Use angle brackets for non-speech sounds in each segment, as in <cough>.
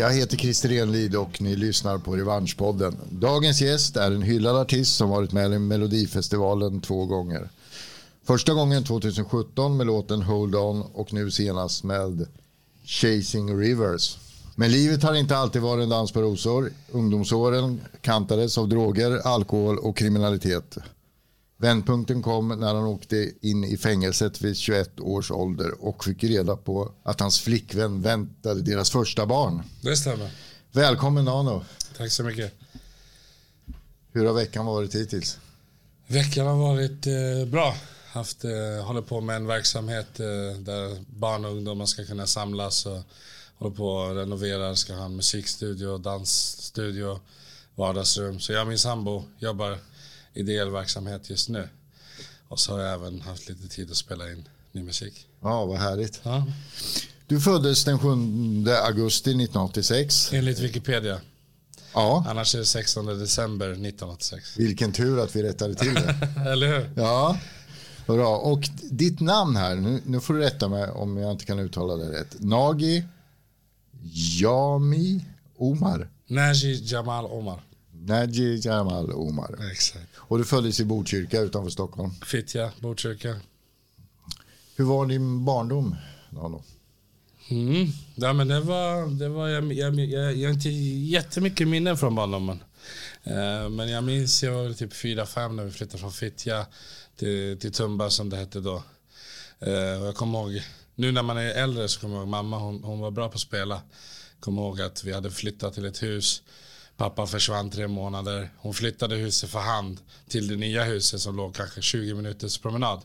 Jag heter Christer Enlid och ni lyssnar på Revanschpodden. Dagens gäst är en hyllad artist som varit med i Melodifestivalen två gånger. Första gången 2017 med låten Hold On och nu senast med Chasing Rivers. Men livet har inte alltid varit en dans på rosor. Ungdomsåren kantades av droger, alkohol och kriminalitet. Vändpunkten kom när han åkte in i fängelset vid 21 års ålder och fick reda på att hans flickvän väntade deras första barn. Det stämmer. Välkommen Nano. Tack så mycket. Hur har veckan varit hittills? Veckan har varit eh, bra. Haft, eh, håller på med en verksamhet eh, där barn och ungdomar ska kunna samlas och håller på och renoverar, ska ha en musikstudio, dansstudio, vardagsrum. Så jag och min sambo jobbar ideell verksamhet just nu. Och så har jag även haft lite tid att spela in ny musik. Ja, vad härligt. Ja. Du föddes den 7 augusti 1986. Enligt Wikipedia. Ja, Annars är det 16 december 1986. vilken tur att vi rättade till det. <laughs> Eller hur? Ja, bra. Och ditt namn här, nu, nu får du rätta mig om jag inte kan uttala det rätt. Nagi Jami Omar. Naji Jamal Omar. Naji Jamal Omar. Exakt. Och du föddes i Botkyrka utanför Stockholm. Fittja, Botkyrka. Hur var din barndom? Mm. Ja, men det var, det var jag, jag, jag, jag har inte jättemycket minnen från barndomen. Eh, men jag minns jag var typ 4-5 när vi flyttade från Fittja till, till Tumba som det hette då. Eh, och jag kommer ihåg, nu när man är äldre så kommer jag ihåg mamma, hon, hon var bra på att spela. Kommer ihåg att vi hade flyttat till ett hus. Pappa försvann tre månader. Hon flyttade huset för hand till det nya huset som låg kanske 20 minuters promenad.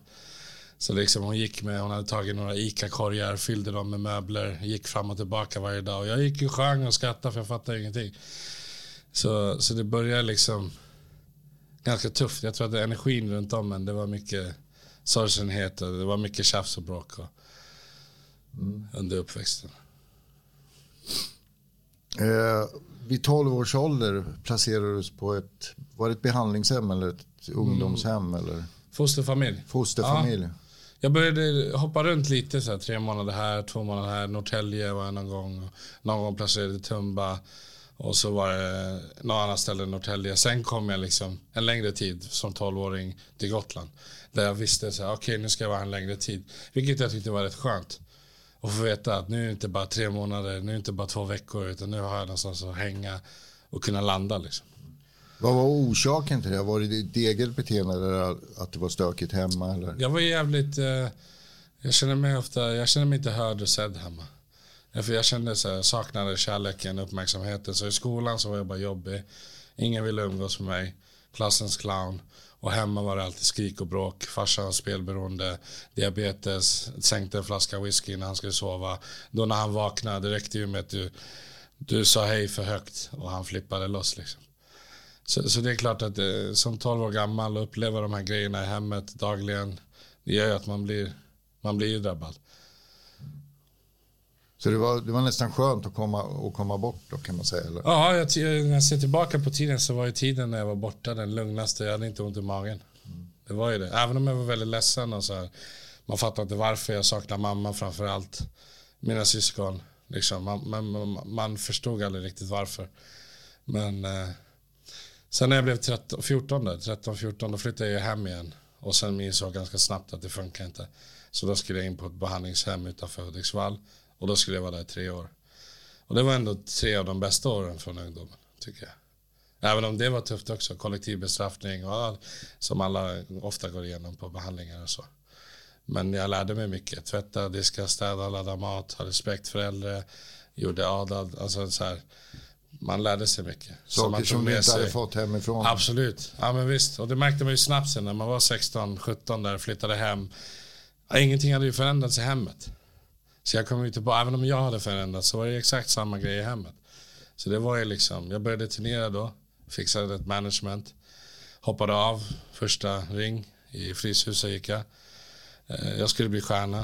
Så liksom hon gick med, hon hade tagit några ICA-korgar, fyllde dem med möbler, gick fram och tillbaka varje dag. Och jag gick och sjöng och skrattade för jag fattade ingenting. Så, så det började liksom ganska tufft. Jag tror att det energin runt om en, det var mycket sorgsenhet och det var mycket tjafs och bråk och, under uppväxten. Eh, vid 12 års ålder placerades på ett, var det ett behandlingshem eller ett ungdomshem eller Fosterfamilj. fosterfamilj? Jag började hoppa runt lite, så här, tre månader här, två månader här. Norrtälje var jag någon gång. Någon gång placerade i Tumba. Och så var det något annat ställe i Norrtälje. Sen kom jag liksom en längre tid som 12-åring till Gotland. Där jag visste så här, okej nu ska jag vara en längre tid. Vilket jag tyckte var rätt skönt. Och få veta att nu är det inte bara tre månader, nu är det inte bara två veckor. Utan nu har jag någonstans att hänga och kunna landa liksom. Vad var orsaken till det? Var det ditt eget beteende eller att det var stökigt hemma? Eller? Jag var jävligt... Eh, jag känner mig ofta... Jag känner mig inte hörd och sedd hemma. För jag kände så här, jag saknade kärleken, uppmärksamheten. Så i skolan så var jag bara jobbig. Ingen ville umgås med mig. Klassens clown. Och hemma var det alltid skrik och bråk. Farsan spelberoende, diabetes, sänkte en flaska whisky när han skulle sova. Då när han vaknade, det räckte ju med att du, du sa hej för högt och han flippade loss liksom. Så, så det är klart att eh, som 12 år gammal och uppleva de här grejerna i hemmet dagligen, det gör ju att man blir, man blir ju drabbad. Så det var, det var nästan skönt att komma, att komma bort då kan man säga? Eller? Ja, jag, när jag ser tillbaka på tiden så var ju tiden när jag var borta den lugnaste. Jag hade inte ont i magen. Det var ju det. Även om jag var väldigt ledsen och så här. Man fattar inte varför jag saknar mamma framför allt. Mina syskon. Liksom. Man, man, man, förstod aldrig riktigt varför. Men eh, sen när jag blev 13, 14, 13, 14 då flyttade jag hem igen. Och sen insåg jag ganska snabbt att det funkar inte. Så då skulle jag in på ett behandlingshem utanför Hudiksvall. Och då skulle jag vara där i tre år. Och det var ändå tre av de bästa åren från ungdomen, tycker jag. Även om det var tufft också, kollektiv bestraffning och allt, som alla ofta går igenom på behandlingar och så. Men jag lärde mig mycket. Tvätta, diska, städa, ladda mat, ha respekt för äldre, gjorde adad, alltså så här. Man lärde sig mycket. Saker som du inte hade fått hemifrån? Absolut. Ja men visst. Och det märkte man ju snabbt sen när man var 16, 17 där flyttade hem. Ingenting hade ju förändrats i hemmet. Så jag kom ju tillbaka, även om jag hade förändrats så var det exakt samma grej i hemmet. Så det var ju liksom, jag började turnera då, fixade ett management, hoppade av första ring, i Fryshuset gick jag. Eh, jag skulle bli stjärna.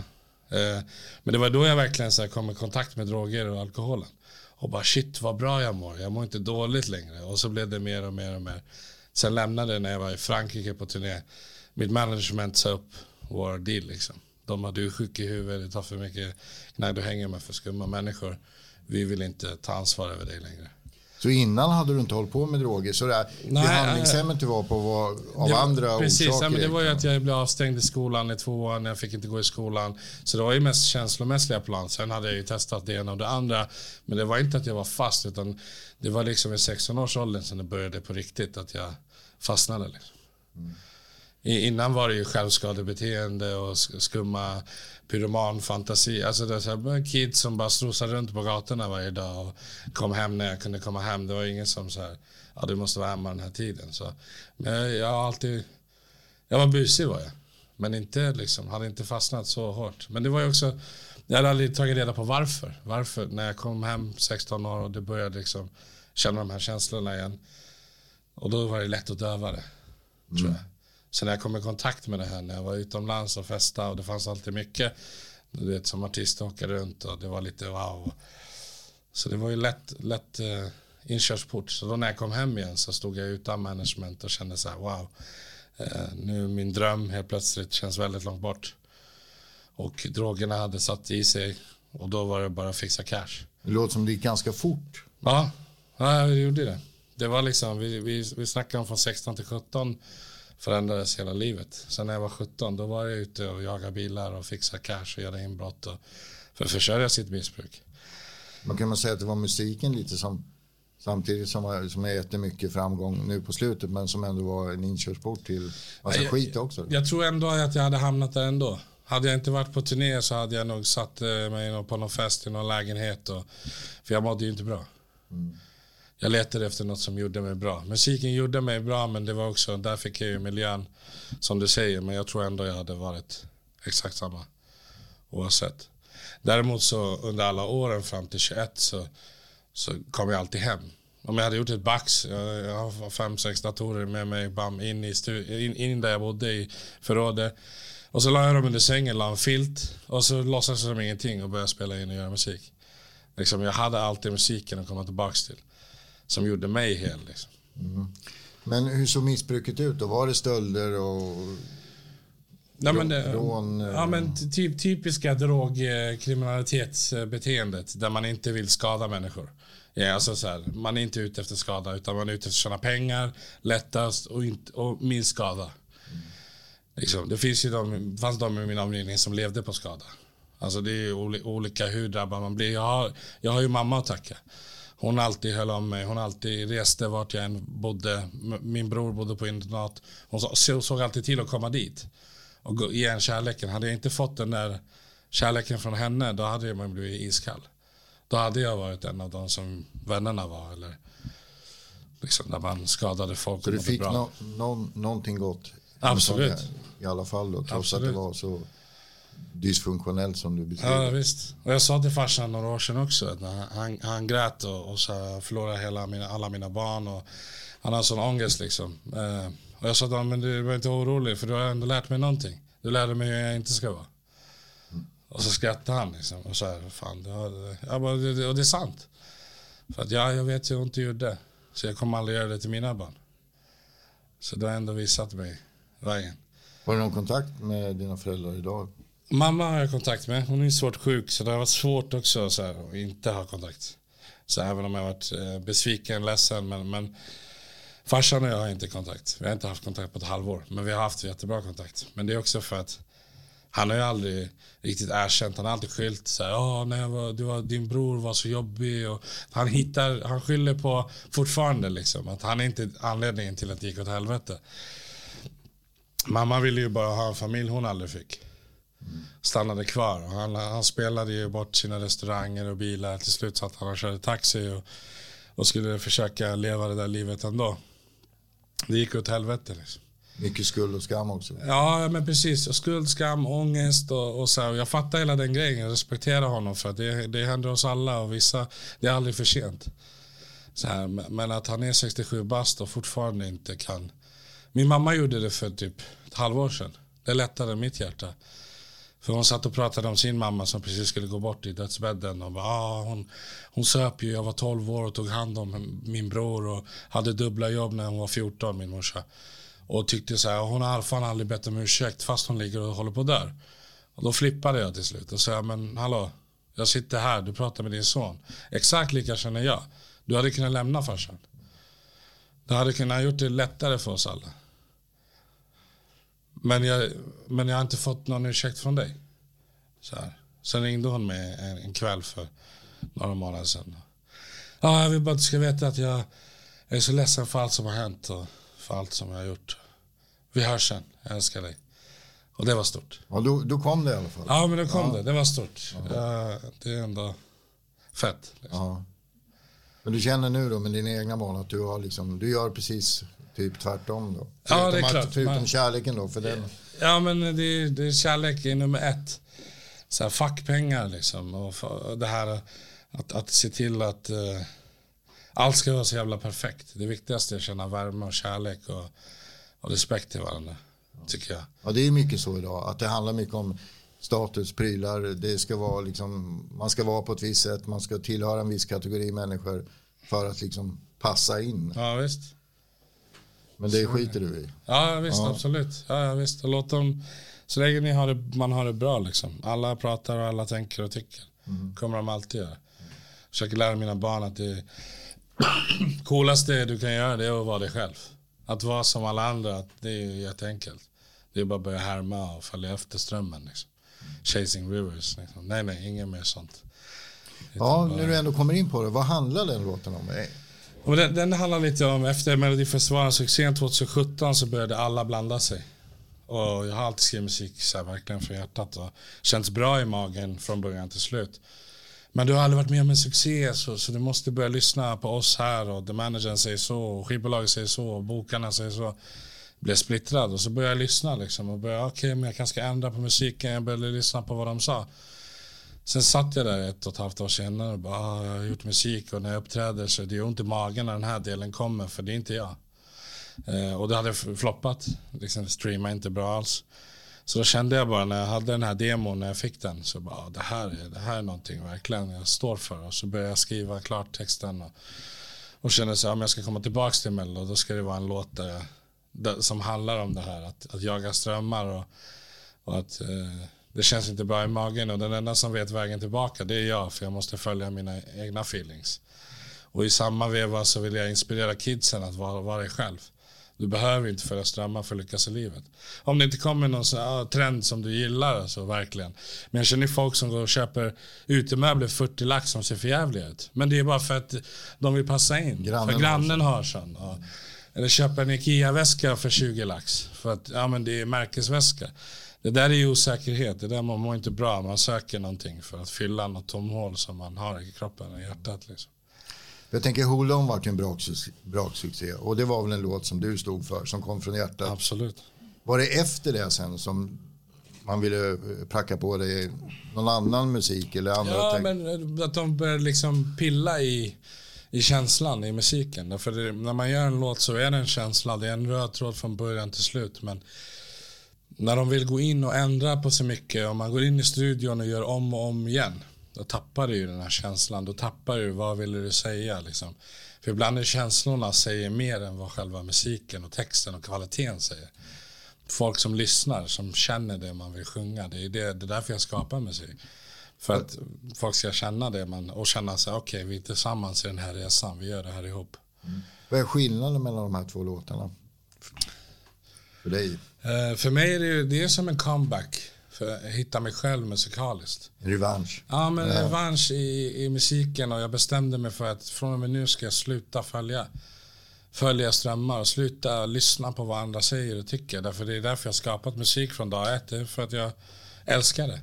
Eh, men det var då jag verkligen så kom i kontakt med droger och alkoholen. Och bara shit vad bra jag mår, jag mår inte dåligt längre. Och så blev det mer och mer och mer. Sen lämnade jag när jag var i Frankrike på turné. Mitt management sa upp vår deal liksom. De har du sjuk i huvudet, det tar för mycket knark, du hänger med för skumma människor. vi vill inte ta ansvar över dig längre. Så innan hade du inte hållit på med droger? Så det här behandlingshemmet du var på var av det, andra precis, orsaker? Men det var ju att jag blev avstängd i skolan i två år. Jag fick inte gå i skolan. Så det var ju mest känslomässiga plan. Sen hade jag ju testat det ena och det andra. Men det var inte att jag var fast. Utan det var liksom i 16 års åldern sen det började på riktigt. Att jag fastnade. Liksom. Mm. Innan var det ju självskadebeteende och skumma pyromanfantasi. Alltså det var kids som bara strosade runt på gatorna varje dag och kom hem när jag kunde komma hem. Det var ingen som så här, ja du måste vara hemma den här tiden. Så, men jag, jag har alltid, jag var busig var jag. Men inte liksom, hade inte fastnat så hårt. Men det var ju också, jag hade aldrig tagit reda på varför. Varför, när jag kom hem 16 år och det började liksom känna de här känslorna igen. Och då var det lätt att döva det, mm. tror jag. Så när jag kom i kontakt med det här när jag var utomlands och festade och det fanns alltid mycket. Du vet som artist åka runt och det var lite wow. Så det var ju lätt, lätt uh, inkörsport. Så då när jag kom hem igen så stod jag utan management och kände så här wow. Uh, nu min dröm helt plötsligt känns väldigt långt bort. Och drogerna hade satt i sig och då var det bara att fixa cash. Det låter som det gick ganska fort. Ja, ja det gjorde det. Det var liksom, vi, vi, vi snackade om från 16 till 17 förändrades hela livet. Sen när jag var 17 då var jag ute och jagade bilar och fixade cash och göra inbrott och, för att försörja sitt missbruk. Man kan man säga att det var musiken lite som samtidigt som, som är jättemycket framgång nu på slutet men som ändå var en inkörsport till massa jag, skit också. Jag tror ändå att jag hade hamnat där ändå. Hade jag inte varit på turné så hade jag nog satt eh, mig på någon fest i någon lägenhet. Och, för jag mådde ju inte bra. Mm jag letade efter något som gjorde mig bra. Musiken gjorde mig bra men det var också, där fick jag ju miljön som du säger. Men jag tror ändå jag hade varit exakt samma oavsett. Däremot så under alla åren fram till 21 så, så kom jag alltid hem. Om jag hade gjort ett bax, jag har fem, sex datorer med mig, bam, in, i in, in där jag bodde i förrådet. Och så la jag dem under sängen, la en filt och så låtsades som ingenting och började spela in och göra musik. Liksom, jag hade alltid musiken att komma tillbaka till som gjorde mig hel. Liksom. Mm. Men hur såg missbruket ut då? Var det stölder och Nej, men det, rån? Ja, men typ, typiska drogkriminalitetsbeteendet där man inte vill skada människor. Ja, alltså så här, man är inte ute efter skada utan man är ute efter att tjäna pengar lättast och, inte, och minst skada. Liksom, det finns ju de, fanns de i min omgivning som levde på skada. Alltså det är olika hur drabbad man blir. Jag har, jag har ju mamma att tacka. Hon alltid höll om mig. Hon alltid reste vart jag än bodde. Min bror bodde på internat. Hon såg alltid till att komma dit. Och ge en kärleken. Hade jag inte fått den där kärleken från henne, då hade jag blivit iskall. Då hade jag varit en av de som vännerna var. Eller liksom där man skadade folk. Så du fick no, no, någonting gott? Absolut. I alla fall då, trots Absolut. att det var så dysfunktionellt som du beskriver. Ja visst. Och jag sa till farsan några år sedan också att han, han, grät och, och så förlorade hela mina, alla mina barn och han har sån ångest liksom. Eh, och jag sa till honom, men du behöver inte orolig för du har ändå lärt mig någonting. Du lärde mig hur jag inte ska vara. Mm. Och så skrattade han liksom och sa, fan, det, har, jag bara, det, och det är sant. För att ja, jag vet hur ont det gjorde. Så jag kommer aldrig göra det till mina barn. Så det har ändå visat mig vägen. Har du någon kontakt med dina föräldrar idag? Mamma har jag kontakt med. Hon är svårt sjuk så det har varit svårt också så här, att inte ha kontakt. Så även om jag har varit eh, besviken, ledsen. Men, men farsan och jag har inte kontakt. Vi har inte haft kontakt på ett halvår. Men vi har haft jättebra kontakt. Men det är också för att han har ju aldrig riktigt erkänt. Han har alltid skyllt så här, oh, nej, var, du var, din bror var så jobbig. Och han, hittar, han skyller på fortfarande liksom, att han är inte anledningen till att det gick åt helvete. Mamma ville ju bara ha en familj hon aldrig fick stannade kvar. Han, han spelade ju bort sina restauranger och bilar. Till slut satt han och körde taxi och, och skulle försöka leva det där livet ändå. Det gick åt helvete. Liksom. Mycket skuld och skam också. Ja, men precis. Skuld, skam, ångest och, och så. Jag fattar hela den grejen. Jag respekterar honom för att det, det händer oss alla och vissa, det är aldrig för sent. Så här, men att han är 67 bast och fortfarande inte kan. Min mamma gjorde det för typ ett halvår sedan. Det lättade mitt hjärta. För hon satt och pratade om sin mamma som precis skulle gå bort i dödsbädden. Och bara, ah, hon, hon söp ju, jag var 12 år och tog hand om min bror och hade dubbla jobb när hon var 14, min morsa. Och tyckte så här, hon har fan aldrig bett om ursäkt fast hon ligger och håller på där. Och då flippade jag till slut och sa, men hallå, Jag sitter här, du pratar med din son. Exakt lika känner jag. Du hade kunnat lämna farsan. Du hade kunnat gjort det lättare för oss alla. Men jag, men jag har inte fått någon ursäkt från dig. Så här. Sen ringde hon mig en, en kväll för några månader sedan. Ja, jag vill bara att du ska veta att jag, jag är så ledsen för allt som har hänt och för allt som jag har gjort. Vi hörs sen, jag älskar dig. Och det var stort. Ja, då, då kom det i alla fall. Ja, men då kom ja. det. Det var stort. Ja. det är ändå fett. Liksom. Ja. Men du känner nu då med dina egna barn att du, har liksom, du gör precis typ tvärtom då? Ja, det är klart. Förutom man, kärleken då? För den... Ja, men det, det är kärlek är nummer ett. Så här, fackpengar liksom. Och det här att, att se till att uh, allt ska vara så jävla perfekt. Det viktigaste är att känna värme och kärlek och, och respekt till varandra. Tycker jag. Ja, det är mycket så idag. Att det handlar mycket om status, prylar. Det ska vara liksom, man ska vara på ett visst sätt. Man ska tillhöra en viss kategori människor för att liksom passa in. Ja, visst. Men det skiter du i? Ja, visst. Ja. Absolut. Ja, visst. låt dem, så länge ni har det, man har det bra liksom. Alla pratar och alla tänker och tycker. Mm. kommer de alltid göra. Försöker lära mina barn att det <clears throat> coolaste du kan göra det är att vara dig själv. Att vara som alla andra, det är jätteenkelt. Det är bara att börja härma och följa efter strömmen. Liksom. Chasing rivers. Liksom. Nej, nej, inget mer sånt. Ja, bara... när du ändå kommer in på det, vad handlar den låten om? Och den, den handlar lite om, efter Melodifestivalen succén 2017 så började alla blanda sig. Och jag har alltid skrivit musik så här, verkligen från hjärtat och känts bra i magen från början till slut. Men du har aldrig varit med om en succé så, så du måste börja lyssna på oss här och the managern säger så och skivbolaget säger så och bokarna säger så. Blev splittrad och så började jag lyssna liksom och började okej okay, men jag kanske ska ändra på musiken. Jag började lyssna på vad de sa. Sen satt jag där ett och ett halvt år senare och bara ah, jag har gjort musik och när jag uppträder så det gör ont i magen när den här delen kommer för det är inte jag. Eh, och det hade floppat. Liksom, streama inte bra alls. Så då kände jag bara när jag hade den här demon, när jag fick den, så bara, ah, det här, är, det här är någonting verkligen jag står för. Och så började jag skriva klart texten och, och kände så om jag ska komma tillbaka till Mello, då ska det vara en låt där jag, som handlar om det här, att, att jaga strömmar och, och att eh, det känns inte bra i magen och den enda som vet vägen tillbaka det är jag, för jag måste följa mina egna feelings. Och i samma veva så vill jag inspirera kidsen att vara, vara dig själv. Du behöver inte följa strömmar för att lyckas i livet. Om det inte kommer någon sån, ah, trend som du gillar, alltså, verkligen. Men jag känner folk som går och köper utemöbler 40 lax som ser för jävliga ut. Men det är bara för att de vill passa in. Grannen för grannen har sån. Ja. Eller köpa en IKEA-väska för 20 lax. För att ja, men det är märkesväska. Det där är ju osäkerhet. Det där man mår inte bra. Man söker någonting för att fylla något tomhål som man har i kroppen och hjärtat. Liksom. Jag tänker Hold On var en braksuccé och det var väl en låt som du stod för som kom från hjärtat. Absolut. Var det efter det sen som man ville pracka på dig någon annan musik eller andra? Ja, men att de började liksom pilla i, i känslan i musiken. För när man gör en låt så är det en känsla, det är en röd tråd från början till slut. Men när de vill gå in och ändra på så mycket och man går in i studion och gör om och om igen då tappar du ju den här känslan. Då tappar du vad vill du säga. Liksom. För ibland är känslorna säger mer än vad själva musiken och texten och kvaliteten säger. Folk som lyssnar, som känner det man vill sjunga. Det är, det, det är därför jag skapar musik. För att folk ska känna det man, och känna sig okej, okay, vi är tillsammans i den här resan, vi gör det här ihop. Mm. Vad är skillnaden mellan de här två låtarna? För dig? Uh, för mig är det, det är som en comeback. För att hitta mig själv musikaliskt. Revansch. Ja, men ja. revansch i, i musiken och jag bestämde mig för att från och med nu ska jag sluta följa följa strömmar och sluta lyssna på vad andra säger och tycker. Därför det är därför jag skapat musik från dag ett. Det är för att jag älskar det.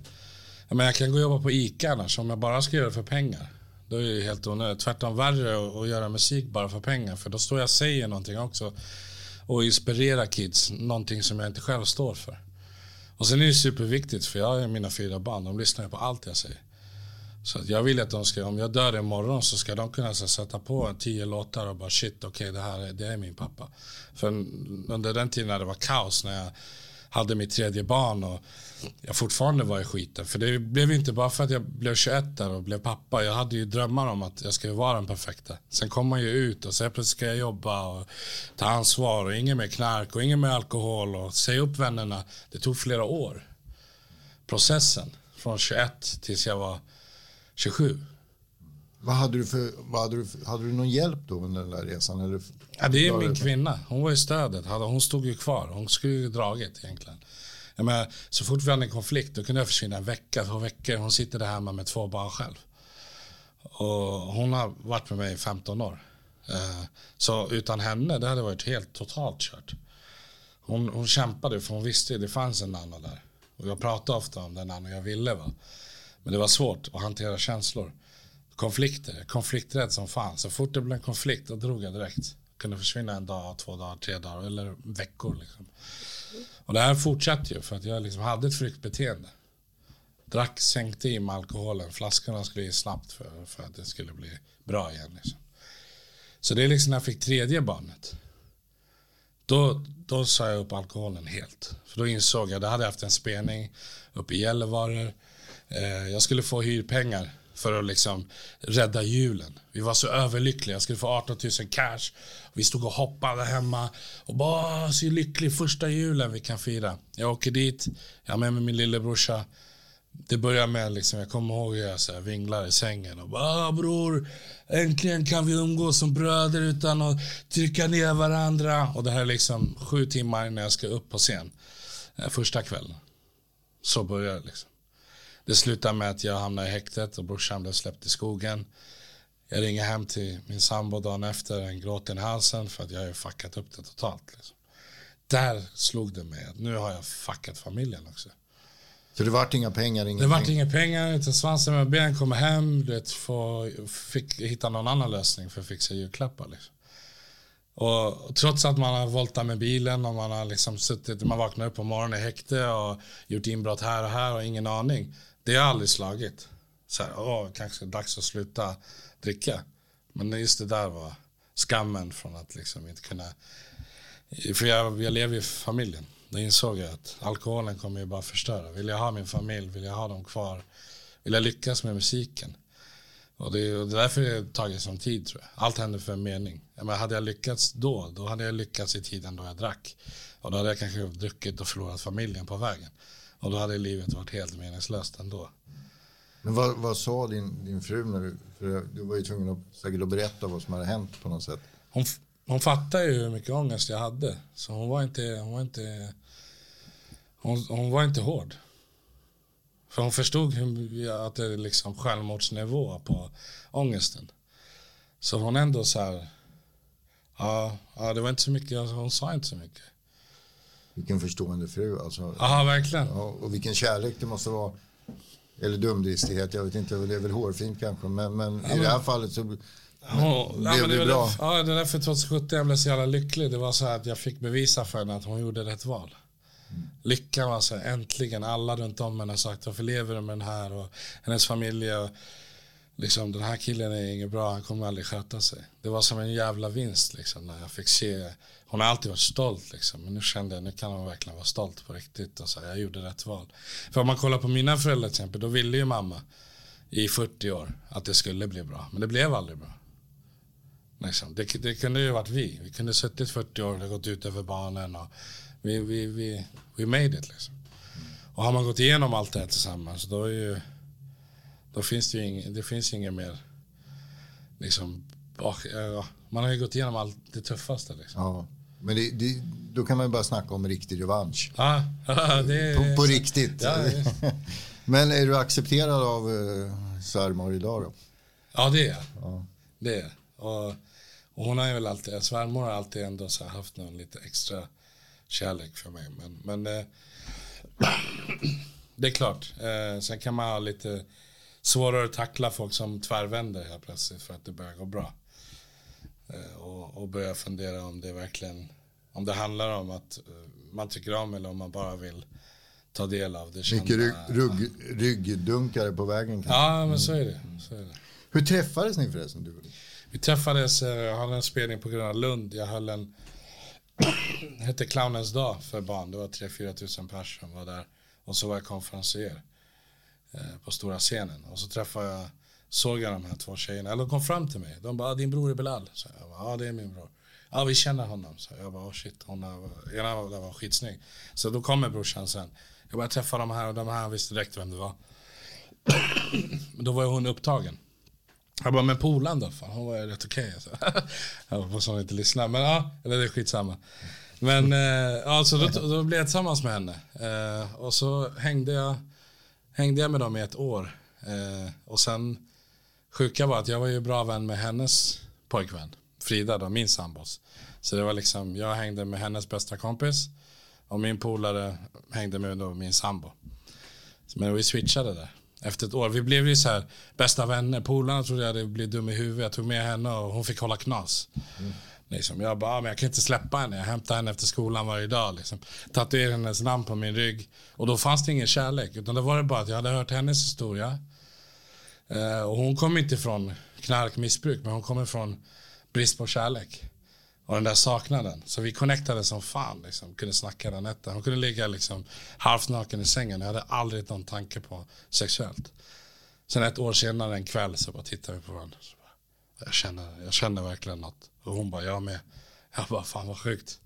Men jag kan gå och jobba på ICA annars om jag bara ska göra det för pengar. Då är det helt onödigt. Tvärtom värre att göra musik bara för pengar. För då står jag och säger någonting också. Och inspirera kids. Någonting som jag inte själv står för. Och sen är det superviktigt för jag har mina fyra barn, de lyssnar på allt jag säger. Så jag vill att de ska, om jag dör imorgon så ska de kunna så, sätta på tio låtar och bara shit okej okay, det här är, det är min pappa. För under den tiden när det var kaos när jag hade mitt tredje barn och jag fortfarande var i skiten. För det blev inte bara för att jag blev 21 där och blev pappa. Jag hade ju drömmar om att jag skulle vara den perfekta. Sen kom man ju ut och så plötsligt ska jag jobba och ta ansvar och inget mer knark och inget mer alkohol och säga upp vännerna. Det tog flera år. Processen från 21 tills jag var 27. Vad hade du för, vad hade du, hade du någon hjälp då under den där resan? Eller? Ja, det är min kvinna. Hon var i stödet. Hon stod ju kvar. Hon skulle ju dragit egentligen. Jag menar, så fort vi hade en konflikt då kunde jag försvinna en vecka, två veckor. Hon sitter där hemma med två barn själv. Och hon har varit med mig i 15 år. Eh, så utan henne, det hade varit helt totalt kört. Hon, hon kämpade för hon visste att det fanns en Nanna där. Och jag pratade ofta om den Nanna jag ville. Va? Men det var svårt att hantera känslor. Konflikter, konflikträdd som fan. Så fort det blev en konflikt då drog jag direkt. Kunde försvinna en dag, två dagar, tre dagar eller veckor. Liksom. Och det här fortsatte ju för att jag liksom hade ett flyktbeteende. Drack, sänkte i med alkoholen. Flaskorna skulle i snabbt för, för att det skulle bli bra igen. Liksom. Så det är liksom när jag fick tredje barnet. Då, då sa jag upp alkoholen helt. För då insåg jag, då hade jag haft en spelning uppe i Gällivare. Eh, jag skulle få hyrpengar för att liksom rädda julen. Vi var så överlyckliga. Jag skulle få 18 000 cash. Vi stod och hoppade hemma och bara så lycklig. Första julen vi kan fira. Jag åker dit, jag har med mig min lillebrorsa. Det börjar med liksom, jag kommer ihåg hur jag så här vinglar i sängen och bara ah, bror, äntligen kan vi umgås som bröder utan att trycka ner varandra. Och det här är liksom sju timmar när jag ska upp på scen. Eh, första kvällen. Så börjar det liksom. Det slutar med att jag hamnar i häktet och brorsan blev släppt i skogen. Jag ringer hem till min sambo dagen efter, en gråten i halsen för att jag har fuckat upp det totalt. Liksom. Där slog det mig att nu har jag fuckat familjen också. Så det vart inga pengar? Ingenting. Det vart inga pengar, utan svansen med ben, kommer hem, du vet, få, fick hitta någon annan lösning för att fixa julklappar. Liksom. Och, trots att man har voltat med bilen och man har liksom suttit, man vaknar upp på morgonen i häkte och gjort inbrott här och här och ingen aning. Det har aldrig slagit. Så här, åh, kanske dags att sluta dricka. Men just det där var skammen från att liksom inte kunna... För jag, jag lever i familjen. Då insåg jag att alkoholen kommer ju bara förstöra. Vill jag ha min familj, vill jag ha dem kvar, vill jag lyckas med musiken. Och det, är, därför det har tagit som tid tror jag. Allt händer för en mening. Jag hade jag lyckats då, då hade jag lyckats i tiden då jag drack. Och då hade jag kanske druckit och förlorat familjen på vägen. Och då hade livet varit helt meningslöst ändå. Men vad, vad sa din, din fru när du, för du var ju tvungen att, säkert att berätta vad som hade hänt på något sätt. Hon, hon fattade ju hur mycket ångest jag hade. Så hon var inte, hon var inte, hon, hon var inte hård. För hon förstod hur, att det är liksom självmordsnivå på ångesten. Så hon ändå så här, ja, ja det var inte så mycket, hon sa inte så mycket. Vilken förstående fru alltså. Ja, verkligen. Ja, och vilken kärlek det måste vara. Eller dumdristighet, jag vet inte, det är väl hårfint kanske. Men, men ja, i det här fallet så Ja, det, det bra. Därför, ja, det är därför 2017 jag blev så jävla lycklig. Det var så att jag fick bevisa för henne att hon gjorde rätt val. Mm. Lyckan var så äntligen, alla runt om henne har sagt varför lever du med den här och hennes familj. Och, liksom, den här killen är inget bra, han kommer aldrig sköta sig. Det var som en jävla vinst liksom, när jag fick se. Hon har alltid varit stolt liksom, men nu kände jag nu kan hon verkligen vara stolt på riktigt. Och så, jag gjorde rätt val. För om man kollar på mina föräldrar till exempel, då ville ju mamma i 40 år att det skulle bli bra. Men det blev aldrig bra. Liksom. Det, det kunde ju varit vi. Vi kunde suttit 40 år och gått ut över barnen. Och vi, vi, vi, we made it liksom. Och har man gått igenom allt det här tillsammans då, är ju, då finns det ju inget, det finns inget mer liksom, ja, man har ju gått igenom allt det tuffaste. Liksom. Ja, men det, det, då kan man ju bara snacka om riktig revansch. Ja, <laughs> det, på, på riktigt. Ja, <laughs> men är du accepterad av uh, svärmor idag då? Ja, det är jag. Ja. Det är och, och hon har ju väl alltid, svärmor har alltid ändå så haft någon lite extra kärlek för mig. Men, men eh, <clears throat> det är klart. Eh, sen kan man ha lite svårare att tackla folk som tvärvänder helt plötsligt för att det börjar gå bra. Eh, och, och börja fundera om det verkligen om det handlar om att eh, man tycker om eller om man bara vill ta del av det Mycket rygg, rygg, ryggdunkare på vägen. Kanske. Ja, men så är, det, så är det. Hur träffades ni förresten? Du? Vi träffades, eh, jag hade en spelning på Gröna Lund. Jag höll en <clears throat> hette Clownens dag för barn. Det var 3-4 tusen personer som var där. Och så var jag konferencier Eh, på stora scenen. Och så träffade jag, såg jag de här två tjejerna. Eller de kom fram till mig. De bara, ah, din bror är Bilal. Så jag bara, ja det är min bror. Ja vi känner honom. Så jag bara, oh shit, hon har, ena var, var skitsnygg. Så då kommer brorsan sen. Jag bara träffade de här och de här visste direkt vem det var. då var hon upptagen. Jag bara, men polaren då? Fan, hon var ju rätt okej. Okay, alltså. <laughs> jag hoppas hon inte lyssnar. Men ja, eller det är skitsamma. Men eh, alltså, då, då blev jag tillsammans med henne. Eh, och så hängde jag, hängde jag med dem i ett år. Eh, och sen, sjuka var att jag var ju bra vän med hennes pojkvän. Frida då, min sambos. Så det var liksom, jag hängde med hennes bästa kompis. Och min polare hängde med då min sambo. Men vi switchade där efter ett år. Vi blev ju så här bästa vänner. Polarna trodde jag hade blivit dum i huvudet. Jag tog med henne och hon fick hålla knas. Mm. Liksom, jag bara, ah, men jag kan inte släppa henne. Jag hämtar henne efter skolan varje dag. Liksom. Tatuerade hennes namn på min rygg. Och då fanns det ingen kärlek. Utan då var det bara att jag hade hört hennes historia. Eh, och hon kom inte från knarkmissbruk. Men hon kommer från brist på kärlek. Och den där saknaden. Så vi connectade som fan. Liksom. Kunde snacka den nätten. Hon kunde ligga liksom, halvt naken i sängen. Jag hade aldrig någon tanke på sexuellt. Sen ett år senare en kväll så bara tittade vi på varandra. Bara, jag, känner, jag känner verkligen något. Och hon bara, jag med. Jag bara, fan vad sjukt.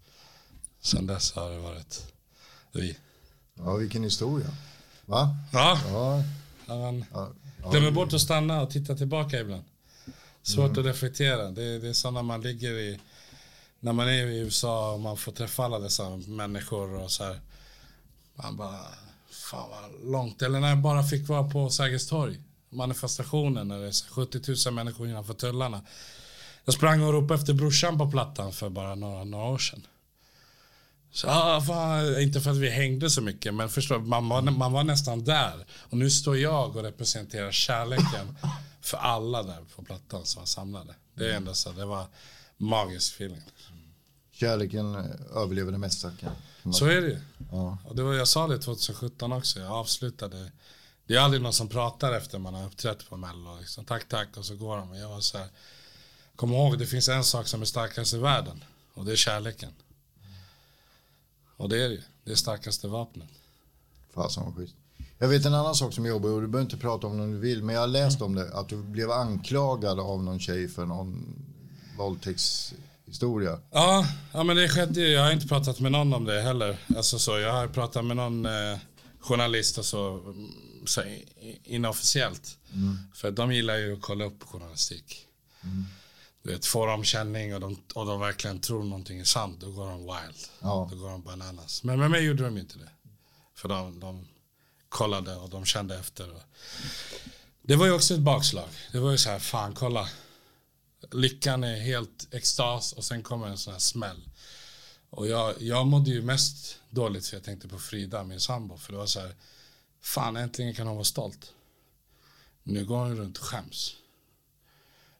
Sen dess har det varit vi. Ja, vilken historia. Va? Ja. ja. ja, glömmer bort att stanna och titta tillbaka ibland. Svårt mm. att reflektera. Det, det är så när man ligger i när man är i USA och man får träffa alla dessa människor och så här. Man bara, fan vad långt. Eller när jag bara fick vara på Sergels torg. Manifestationen när det är 70 000 människor innanför tullarna. Jag sprang och ropade efter brorsan på plattan för bara några, några år sedan. Så, ah, fan, inte för att vi hängde så mycket, men förstår, man, var, man var nästan där. Och nu står jag och representerar kärleken för alla där på plattan som var samlade. Det är ändå så, det var magisk feeling. Kärleken överlever det mesta. Så är det ja. Och det var, Jag sa det 2017 också. Jag avslutade. Det är aldrig någon som pratar efter man har uppträtt på Mello. Liksom, tack, tack och så går de. Jag var så här, kom ihåg, det finns en sak som är starkast i världen. Och det är kärleken. Och det är det Det är starkaste vapnet. Fasen vad schysst. Jag vet en annan sak som jag jobbar och du behöver inte prata om det om du vill. Men jag har läst mm. om det. Att du blev anklagad av någon tjej för någon våldtäkts historia. Ja, ja men det skedde ju. Jag har inte pratat med någon om det heller. Alltså så, jag har pratat med någon eh, journalist och så, så inofficiellt. Mm. För de gillar ju att kolla upp journalistik. Mm. Du vet, får de känning och de, och de verkligen tror någonting är sant, då går de wild. Ja. Då går de bananas. Men med mig gjorde de inte det. För de, de kollade och de kände efter. Det var ju också ett bakslag. Det var ju så här, fan kolla lyckan är helt extas och sen kommer en sån här smäll. Och jag, jag mådde ju mest dåligt för jag tänkte på Frida, min sambo. För det var så här, fan äntligen kan hon vara stolt. Nu går hon runt och skäms.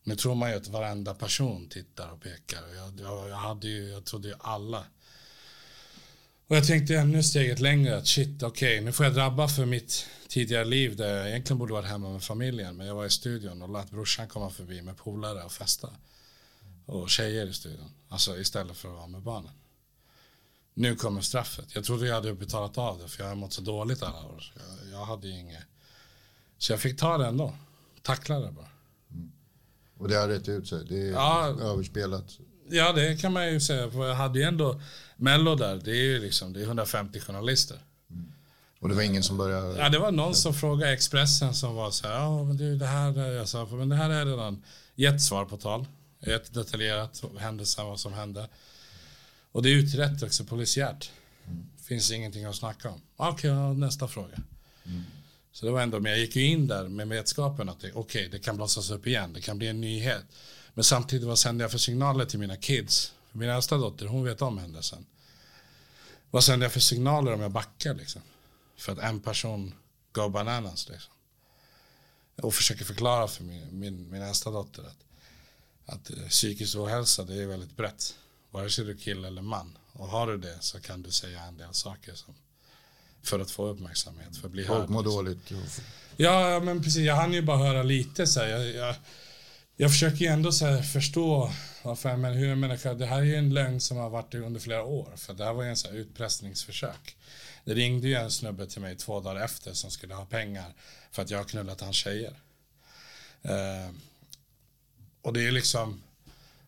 Nu tror man ju att varenda person tittar och pekar. Jag, jag, jag, hade ju, jag trodde ju alla. Och jag tänkte ännu steget längre att shit, okej, okay, nu får jag drabba för mitt tidigare liv där jag egentligen borde varit hemma med familjen. Men jag var i studion och lät brorsan komma förbi med polare och festa. Och tjejer i studion. Alltså istället för att vara med barnen. Nu kommer straffet. Jag trodde jag hade betalat av det för jag har mått så dåligt alla år. Jag, jag hade inget. Så jag fick ta det ändå. Tackla det bara. Mm. Och det har rätt ut sig? Det är ja, överspelat? Ja det kan man ju säga. För jag hade ju ändå Mello där. Det är ju liksom det är 150 journalister. Och det var ingen som började? Ja, det var någon som frågade Expressen som var så här, ja men du det här, jag sa, men det här är redan gett svar på tal. Jättedetaljerat, händelsen, vad som hände. Och det är utrett också polisiärt. Mm. Finns ingenting att snacka om. Okej, okay, nästa fråga. Mm. Så det var ändå, men jag gick ju in där med vetskapen att okej, okay, det kan blossas upp igen, det kan bli en nyhet. Men samtidigt, vad sänder jag för signaler till mina kids? Min äldsta dotter, hon vet om händelsen. Vad sänder jag för signaler om jag backar liksom? För att en person går bananas. Liksom. Och försöker förklara för min, min, min äldsta dotter att, att eh, psykisk ohälsa det är väldigt brett. Vare sig du är kille eller man. Och har du det så kan du säga en del saker som, för att få uppmärksamhet. För att bli Folk mår liksom. dåligt. Ja, men precis. Jag hann ju bara höra lite. Så här. Jag, jag, jag försöker ju ändå så här, förstå varför, men hur en människa, det här är ju en lögn som har varit under flera år. För det här var ju en så här utpressningsförsök. Det ringde ju en snubbe till mig två dagar efter som skulle ha pengar för att jag har knullat hans tjejer. Eh, och det är liksom,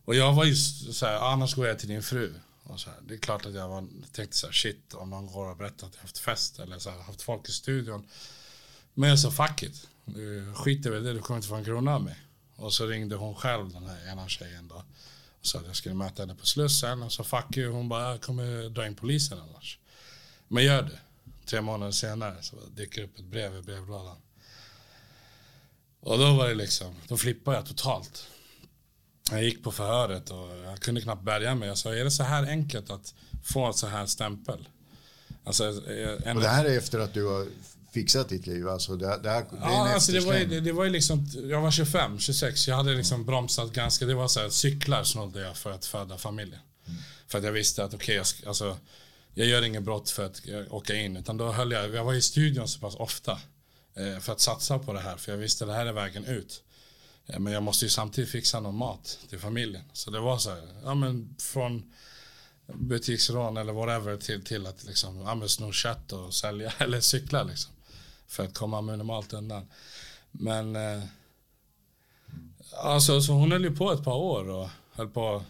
och jag var ju så här, annars går jag till din fru. Och så här, det är klart att jag var, tänkte så här, shit om någon går och berättar att jag haft fest eller så här, haft folk i studion. Men jag sa fuck it. Du skiter väl i det, du kommer inte få en krona av mig. Och så ringde hon själv, den här ena tjejen då. Och sa att jag skulle möta henne på Slussen. Och så fuck you, hon bara, jag kommer dra in polisen annars. Men gör det. Tre månader senare så dyker upp ett brev i brevlådan. Och då var det liksom, då flippade jag totalt. Jag gick på förhöret och jag kunde knappt bärga mig. Jag sa, är det så här enkelt att få en så här stämpel? Alltså, en... Och det här är efter att du har fixat ditt liv? Alltså det, det, här, det ja, alltså det, var ju, det, det, var ju liksom, jag var 25, 26. Jag hade liksom bromsat ganska, det var så här, cyklar snodde jag för att föda familjen. Mm. För att jag visste att okej, okay, jag, alltså, jag gör inget brott för att åka in. Utan då höll jag, jag var i studion så pass ofta. Eh, för att satsa på det här. För jag visste att det här är vägen ut. Men jag måste ju samtidigt fixa någon mat till familjen. Så det var så här, ja men från butiksrån eller whatever till, till att liksom, ja, sno kött och sälja <laughs> eller cykla liksom. För att komma minimalt undan. Men eh, alltså så hon höll ju på ett par år och höll på att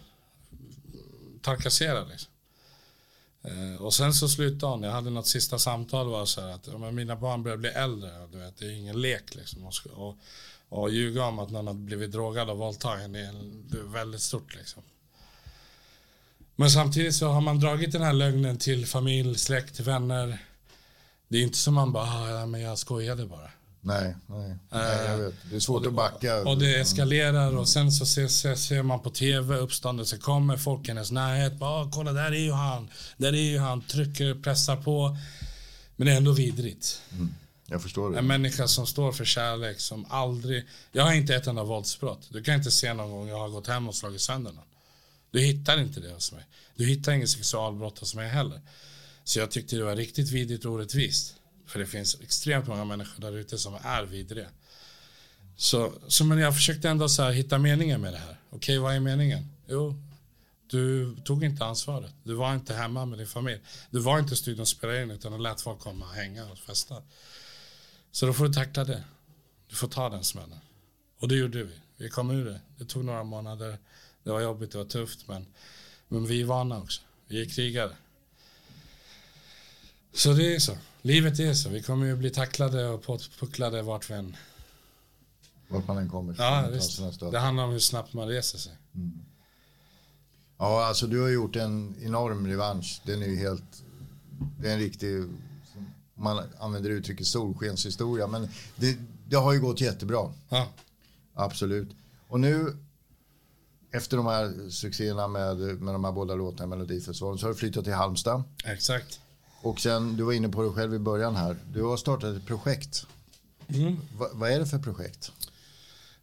trakassera liksom. Eh, och sen så slutade hon. Jag hade något sista samtal var så här att ja, mina barn börjar bli äldre. Och du vet, det är ingen lek liksom. Och, och, och ljuga om att någon har blivit drogad och våldtagen det är, det är väldigt stort liksom. Men samtidigt så har man dragit den här lögnen till familj, släkt, vänner. Det är inte som man bara, ah, ja, men jag skojade bara. Nej, nej. nej jag vet. Det är svårt och, att backa. Och det eskalerar och sen så ser, ser, ser man på tv, uppståndelse kommer, folk i hennes närhet. Bara, kolla där är ju han. Där är ju han. Trycker, pressar på. Men det är ändå vidrigt. Mm. Jag förstår det. En människa som står för kärlek, som aldrig... Jag har inte ett enda våldsbrott. Du kan inte se någon gång jag har gått hem och slagit sönder någon. Du hittar inte det hos mig. Du hittar inget sexualbrott hos mig heller. Så jag tyckte det var riktigt vidrigt och orättvist. För det finns extremt många människor där ute som är vidriga. Så, så men jag försökte ändå så här, hitta meningen med det här. Okej, okay, vad är meningen? Jo, du tog inte ansvaret. Du var inte hemma med din familj. Du var inte i studion och spelade in utan du lät folk komma och hänga och festa. Så då får du tackla det. Du får ta den smällen. Och det gjorde vi. Vi kom ur det. Det tog några månader. Det var jobbigt, det var tufft men, men vi är vana också. Vi är krigare. Så det är så. Livet är så. Vi kommer ju bli tacklade och påpucklade vart vi än... Vart man än kommer. Ja, visst. Det handlar om hur snabbt man reser sig. Mm. Ja, alltså du har gjort en enorm revansch. Den är ju helt... Det är en riktig... Man använder uttrycket solskenshistoria. Men det, det har ju gått jättebra. Ja. Absolut. Och nu efter de här succéerna med, med de här båda låtarna i Melodifestivalen så har du flyttat till Halmstad. Exakt. Och sen, du var inne på det själv i början här. Du har startat ett projekt. Mm. Va, vad är det för projekt?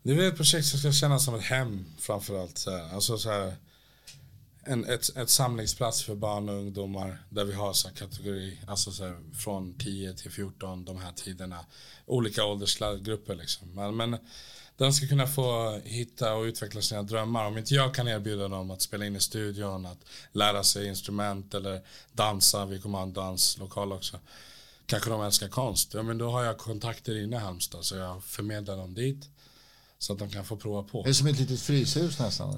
Det är ett projekt som ska kännas som ett hem framförallt. Så här. Alltså så här, en, ett, ett samlingsplats för barn och ungdomar där vi har så här kategori, alltså så här, från 10 till 14, de här tiderna. Olika åldersgrupper liksom. Men, men de ska kunna få hitta och utveckla sina drömmar. Om inte jag kan erbjuda dem att spela in i studion, att lära sig instrument eller dansa, vi kommer ha en danslokal också. Kanske de älskar konst, ja men då har jag kontakter inne i Halmstad så jag förmedlar dem dit. Så att de kan få prova på. Det är som ett litet fryshus nästan.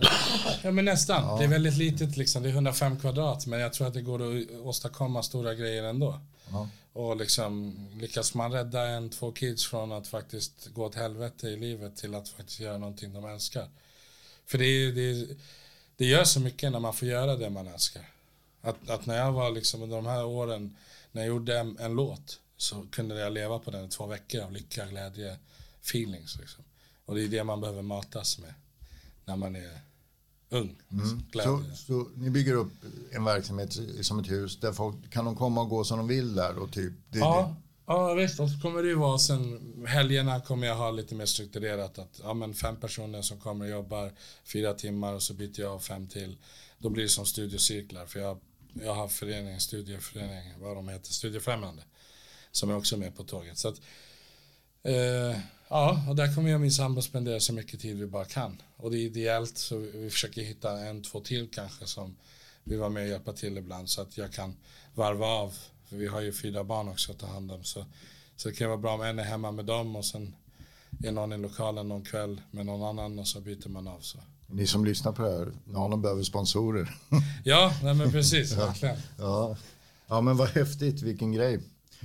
ja men nästan. Ja. Det är väldigt litet liksom. Det är 105 kvadrat men jag tror att det går att åstadkomma stora grejer ändå. Ja. Och liksom lyckas man rädda en, två kids från att faktiskt gå åt helvete i livet till att faktiskt göra någonting de älskar. För det, det, det gör så mycket när man får göra det man älskar. Att, att när jag var liksom under de här åren, när jag gjorde en, en låt så kunde jag leva på den i två veckor av lycka, glädje, feelings. Liksom. Och det är det man behöver matas med när man är ung. Mm. Så, så, ni bygger upp en verksamhet som ett hus där folk kan de komma och gå som de vill där och typ? Det, ja, det. ja visst. Och så kommer det ju vara sen helgerna kommer jag ha lite mer strukturerat att ja, men fem personer som kommer och jobbar fyra timmar och så byter jag fem till. Då blir det som studiecirklar för jag, jag har förening, studieförening, vad de heter, studiefrämjande som är också med på tåget. Så att, eh, Ja, och där kommer jag och min sambo spendera så mycket tid vi bara kan. Och det är ideellt så vi försöker hitta en, två till kanske som vill vara med och hjälpa till ibland så att jag kan varva av. För vi har ju fyra barn också att ta hand om. Så, så det kan vara bra om en är hemma med dem och sen är någon i lokalen någon kväll med någon annan och så byter man av. Så. Ni som lyssnar på det här, någon behöver sponsorer. <laughs> ja, nej men precis, <laughs> verkligen. Ja. ja, men vad häftigt, vilken grej.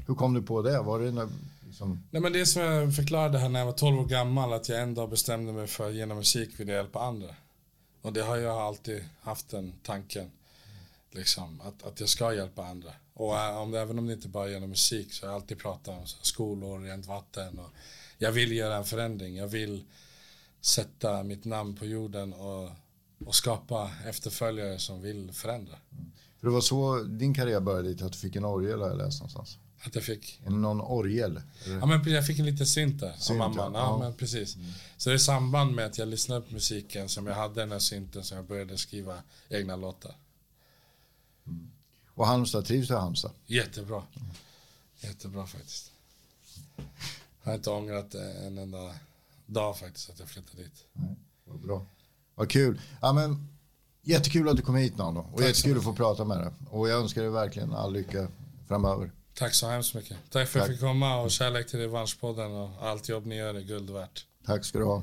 Hur kom du på det? Var det Liksom, Nej, men det är som jag förklarade här när jag var 12 år gammal, att jag en dag bestämde mig för att genom musik vilja hjälpa andra. Och det har jag alltid haft den tanken. Liksom, att, att jag ska hjälpa andra. Och äh, om även om det inte bara är genom musik så har jag alltid pratat om skolor, rent vatten. Och jag vill göra en förändring. Jag vill sätta mitt namn på jorden och, och skapa efterföljare som vill förändra. för det var så din karriär började lite, att du fick en orgel har jag läst någonstans. Att jag fick någon orgel? eller? Ja, men jag fick en liten synt där Synt, av mamman. ja. Ja, men precis. Så det är samband med att jag lyssnade på musiken som jag hade den här synten som jag började skriva egna låtar. Och Halmstad, trivs du i Halmstad? Jättebra. Jättebra faktiskt. Jag har inte ångrat en enda dag faktiskt att jag flyttade dit. Vad bra. Vad kul. Ja, men, jättekul att du kom hit Nando. Och så jättekul att få prata med dig. Och jag önskar dig verkligen all lycka framöver. Tack så hemskt mycket. Tack för att jag fick komma och kärlek till Revanschpodden och allt jobb ni gör är guld värt. Tack ska du ha.